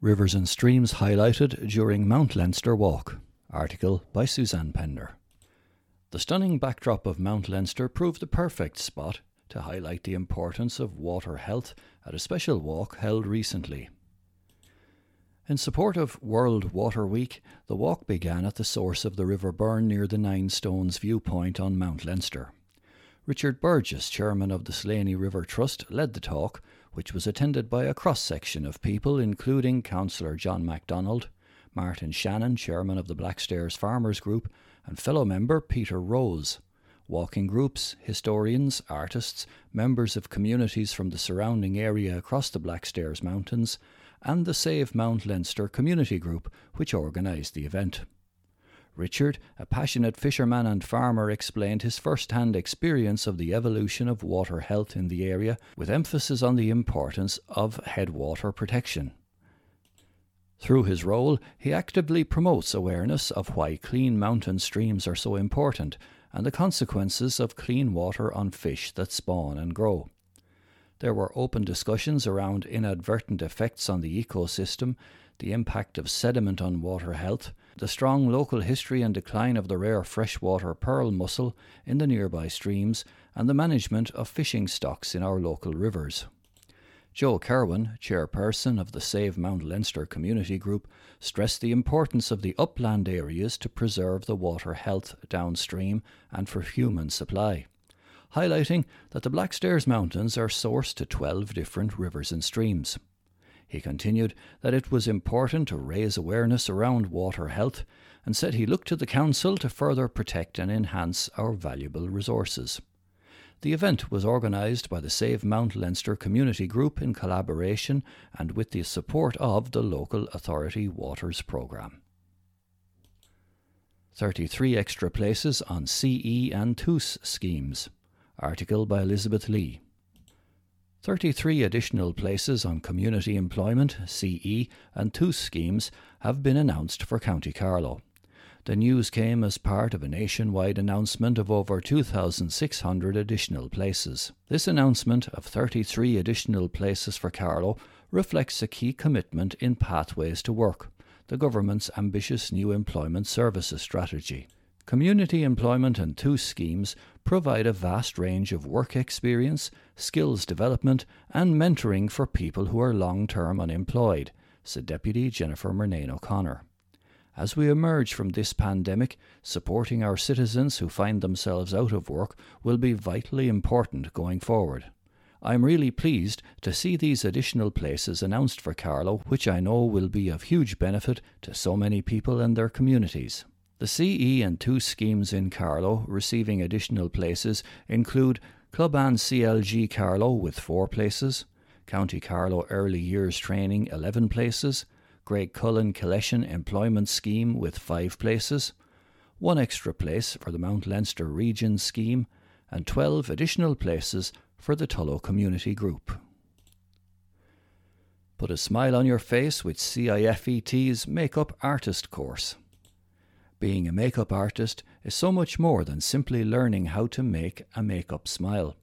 Rivers and Streams Highlighted During Mount Leinster Walk. Article by Suzanne Pender. The stunning backdrop of Mount Leinster proved the perfect spot to highlight the importance of water health at a special walk held recently. In support of World Water Week, the walk began at the source of the River Burren near the Nine Stones viewpoint on Mount Leinster. Richard Burgess, chairman of the Slaney River Trust, led the talk, which was attended by a cross section of people, including Councillor John MacDonald, Martin Shannon, chairman of the Blackstairs Farmers Group, and fellow member Peter Rose. Walking groups, historians, artists, members of communities from the surrounding area across the Blackstairs Mountains, and the Save Mount Leinster community group, which organised the event. Richard, a passionate fisherman and farmer, explained his first hand experience of the evolution of water health in the area, with emphasis on the importance of headwater protection. Through his role, he actively promotes awareness of why clean mountain streams are so important and the consequences of clean water on fish that spawn and grow. There were open discussions around inadvertent effects on the ecosystem, the impact of sediment on water health, the strong local history and decline of the rare freshwater pearl mussel in the nearby streams, and the management of fishing stocks in our local rivers. Joe Kerwin, chairperson of the Save Mount Leinster Community Group, stressed the importance of the upland areas to preserve the water health downstream and for human supply highlighting that the Blackstairs Mountains are sourced to 12 different rivers and streams. He continued that it was important to raise awareness around water health and said he looked to the Council to further protect and enhance our valuable resources. The event was organised by the Save Mount Leinster Community Group in collaboration and with the support of the Local Authority Waters Programme. 33 extra places on CE and TUS schemes. Article by Elizabeth Lee. 33 additional places on community employment, CE, and TUS schemes have been announced for County Carlow. The news came as part of a nationwide announcement of over 2,600 additional places. This announcement of 33 additional places for Carlow reflects a key commitment in Pathways to Work, the government's ambitious new employment services strategy. Community employment and TUS schemes provide a vast range of work experience, skills development, and mentoring for people who are long term unemployed, said Deputy Jennifer Murnane O'Connor. As we emerge from this pandemic, supporting our citizens who find themselves out of work will be vitally important going forward. I am really pleased to see these additional places announced for Carlow, which I know will be of huge benefit to so many people and their communities. The CE and TUS schemes in Carlow receiving additional places include Clubban CLG Carlow with four places, County Carlow Early Years Training 11 places, Graiguecullen Collection Employment Scheme with five places, one extra place for the Mount Leinster Region Scheme, and 12 additional places for the Tullow Community Group. Put a smile on your face with CIFET's Makeup Artist course. Being a makeup artist is so much more than simply learning how to make a makeup smile.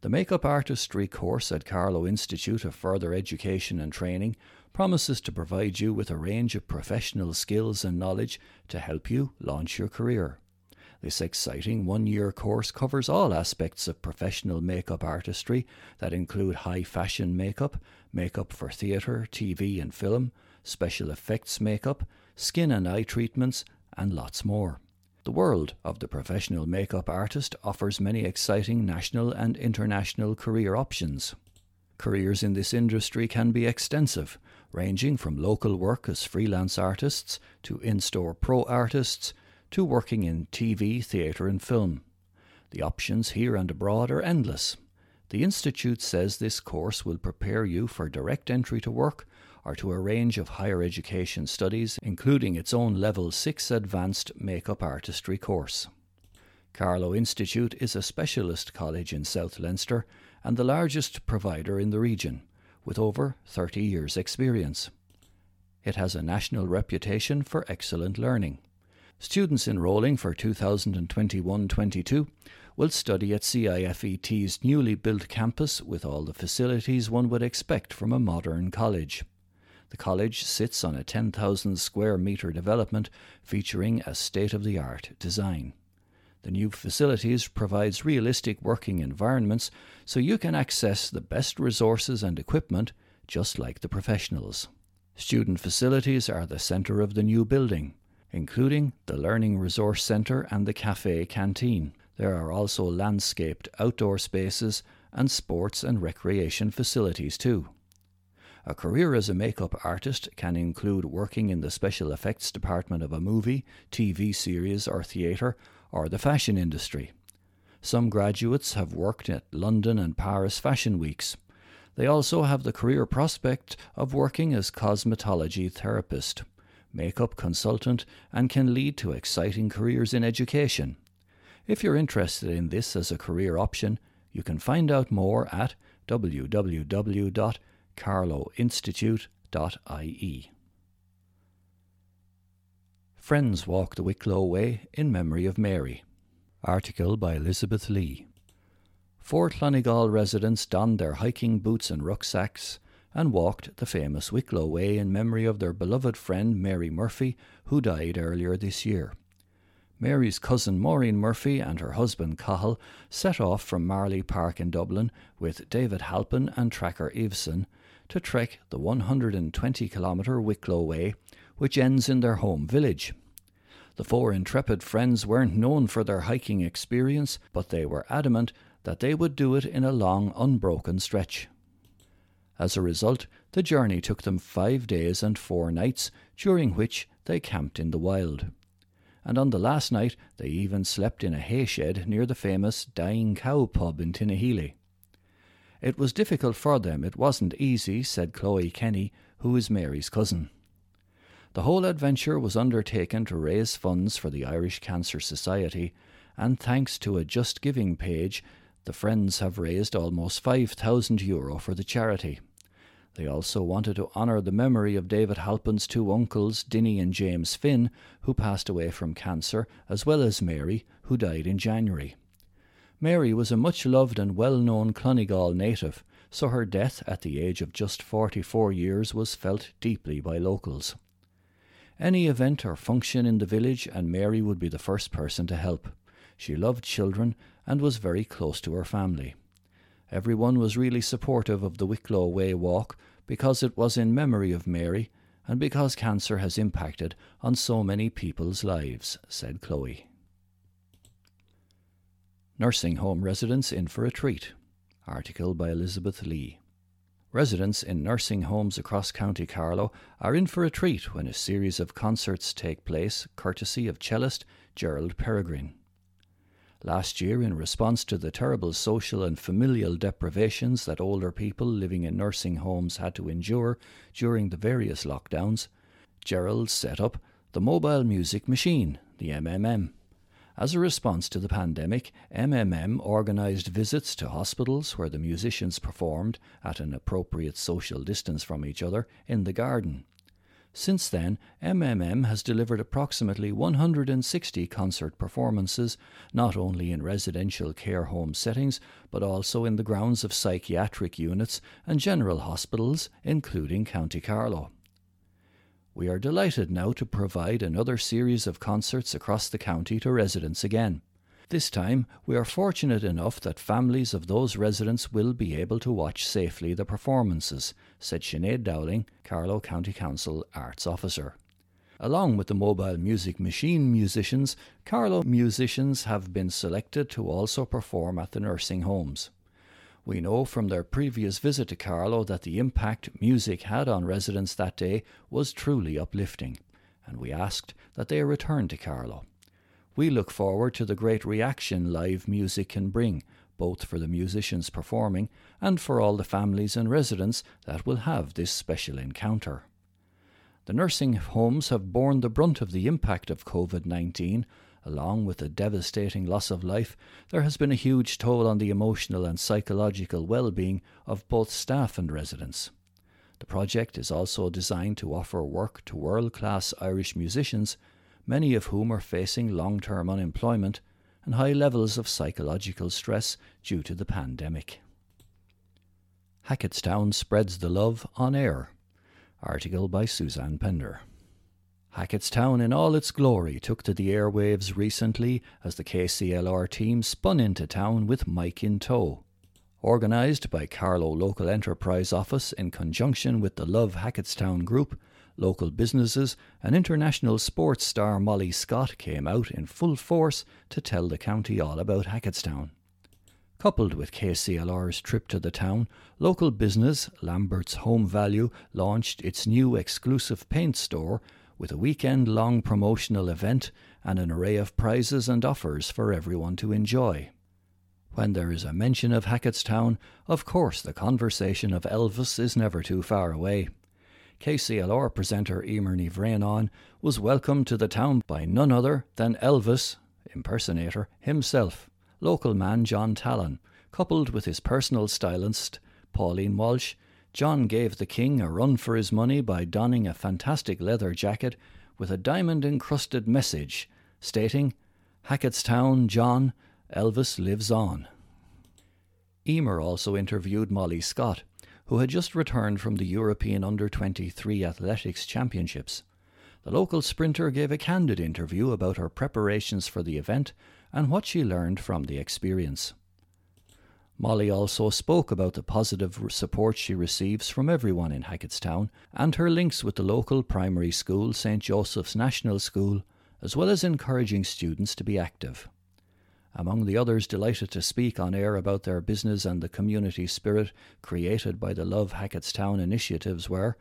The Makeup Artistry course at Carlow Institute of Further Education and Training promises to provide you with a range of professional skills and knowledge to help you launch your career. This exciting one year course covers all aspects of professional makeup artistry that include high fashion makeup, makeup for theatre, TV, and film, special effects makeup, skin and eye treatments, and lots more. The world of the professional makeup artist offers many exciting national and international career options. Careers in this industry can be extensive, ranging from local work as freelance artists to in store pro artists to working in TV, theatre, and film. The options here and abroad are endless. The Institute says this course will prepare you for direct entry to work or to a range of higher education studies, including its own Level 6 Advanced Makeup Artistry course. Carlow Institute is a specialist college in South Leinster and the largest provider in the region, with over 30 years' experience. It has a national reputation for excellent learning. Students enrolling for 2021 22 will study at CIFET's newly built campus with all the facilities one would expect from a modern college. The college sits on a 10,000 square metre development featuring a state of the art design. The new facilities provides realistic working environments so you can access the best resources and equipment just like the professionals. Student facilities are the centre of the new building, including the Learning Resource Centre and the cafe canteen. There are also landscaped outdoor spaces and sports and recreation facilities too. A career as a makeup artist can include working in the special effects department of a movie, TV series, or theatre, or the fashion industry. Some graduates have worked at London and Paris fashion weeks. They also have the career prospect of working as cosmetology therapist, makeup consultant, and can lead to exciting careers in education. If you're interested in this as a career option, you can find out more at www.carlowinstitute.ie. Friends Walk the Wicklow Way in Memory of Mary. Article by Elizabeth Lee. Four Clonegall residents donned their hiking boots and rucksacks and walked the famous Wicklow Way in memory of their beloved friend Mary Murphy, who died earlier this year. Mary's cousin Maureen Murphy and her husband Cahill set off from Marlay Park in Dublin with David Halpin and tracker Eveson to trek the 120 kilometre Wicklow Way, which ends in their home village. The four intrepid friends weren't known for their hiking experience, but they were adamant that they would do it in a long, unbroken stretch. As a result, the journey took them five days and four nights, during which they camped in the wild and on the last night they even slept in a hay shed near the famous Dying Cow pub in Tinahely. It was difficult for them, it wasn't easy, said Chloe Kenny, who is Mary's cousin. The whole adventure was undertaken to raise funds for the Irish Cancer Society, and thanks to a Just Giving page, the Friends have raised almost 5,000 euro for the charity. They also wanted to honour the memory of David Halpin's two uncles, Dinny and James Finn, who passed away from cancer, as well as Mary, who died in January. Mary was a much loved and well known Clonegall native, so her death at the age of just 44 years was felt deeply by locals. Any event or function in the village, and Mary would be the first person to help. She loved children and was very close to her family. Everyone was really supportive of the Wicklow Way walk because it was in memory of Mary and because cancer has impacted on so many people's lives, said Chloe. Nursing home residents in for a treat. Article by Elizabeth Lee. Residents in nursing homes across County Carlow are in for a treat when a series of concerts take place, courtesy of cellist Gerald Peregrine. Last year, in response to the terrible social and familial deprivations that older people living in nursing homes had to endure during the various lockdowns, Gerald set up the Mobile Music Machine, the MMM. As a response to the pandemic, MMM organised visits to hospitals where the musicians performed, at an appropriate social distance from each other, in the garden. Since then, MMM has delivered approximately 160 concert performances, not only in residential care home settings, but also in the grounds of psychiatric units and general hospitals, including County Carlow. We are delighted now to provide another series of concerts across the county to residents again. This time, we are fortunate enough that families of those residents will be able to watch safely the performances, said Sinead Dowling, Carlow County Council Arts Officer. Along with the mobile music machine musicians, Carlow musicians have been selected to also perform at the nursing homes. We know from their previous visit to Carlow that the impact music had on residents that day was truly uplifting, and we asked that they return to Carlow. We look forward to the great reaction live music can bring, both for the musicians performing and for all the families and residents that will have this special encounter. The nursing homes have borne the brunt of the impact of COVID 19. Along with the devastating loss of life, there has been a huge toll on the emotional and psychological well being of both staff and residents. The project is also designed to offer work to world class Irish musicians many of whom are facing long term unemployment and high levels of psychological stress due to the pandemic. Hacketstown spreads the love on air. Article by Suzanne Pender. Hacketstown in all its glory took to the airwaves recently as the KCLR team spun into town with Mike in tow. Organised by Carlow Local Enterprise Office in conjunction with the Love Hacketstown Group, local businesses and international sports star Molly Scott came out in full force to tell the county all about Hacketstown. Coupled with KCLR's trip to the town, local business Lambert's Home Value launched its new exclusive paint store with a weekend long promotional event and an array of prizes and offers for everyone to enjoy. When there is a mention of Hacketstown, of course the conversation of Elvis is never too far away. KCLR presenter Emer Ní Bhraonáin was welcomed to the town by none other than Elvis, impersonator, himself, local man John Tallon, coupled with his personal stylist, Pauline Walsh, John gave the king a run for his money by donning a fantastic leather jacket with a diamond encrusted message stating, Hacketstown, John, Elvis lives on. Emer also interviewed Molly Scott, who had just returned from the European Under 23 Athletics Championships. The local sprinter gave a candid interview about her preparations for the event and what she learned from the experience. Molly also spoke about the positive support she receives from everyone in Hacketstown and her links with the local primary school, St. Joseph's National School, as well as encouraging students to be active. Among the others delighted to speak on air about their business and the community spirit created by the Love Hacketstown initiatives were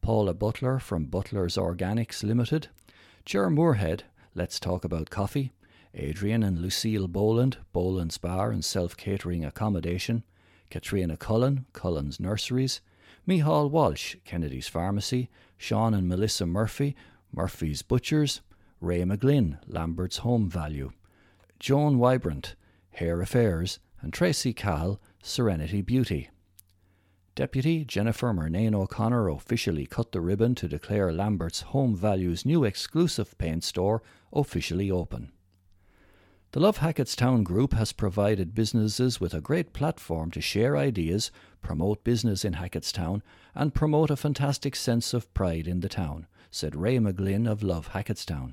Paula Butler from Butler's Organics Limited, Ger Moorhead, Let's Talk About Coffee, Adrian and Lucille Boland, Boland's Bar and Self Catering Accommodation, Katrina Cullen, Cullen's Nurseries, Mihal Walsh, Kennedy's Pharmacy, Sean and Melissa Murphy, Murphy's Butchers, Ray McGlynn, Lambert's Home Value, Joan Wybrant, Hair Affairs, and Tracy Cahill, Serenity Beauty. Deputy Jennifer Murnane O'Connor officially cut the ribbon to declare Lambert's Home Value's new exclusive paint store officially open. The Love Hacketstown Group has provided businesses with a great platform to share ideas, promote business in Hacketstown, and promote a fantastic sense of pride in the town, said Ray McGlynn of Love Hacketstown.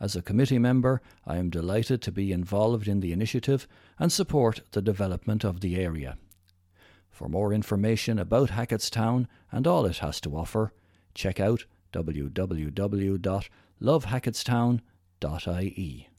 As a committee member, I am delighted to be involved in the initiative and support the development of the area. For more information about Hacketstown and all it has to offer, check out www.lovehacketstown.ie.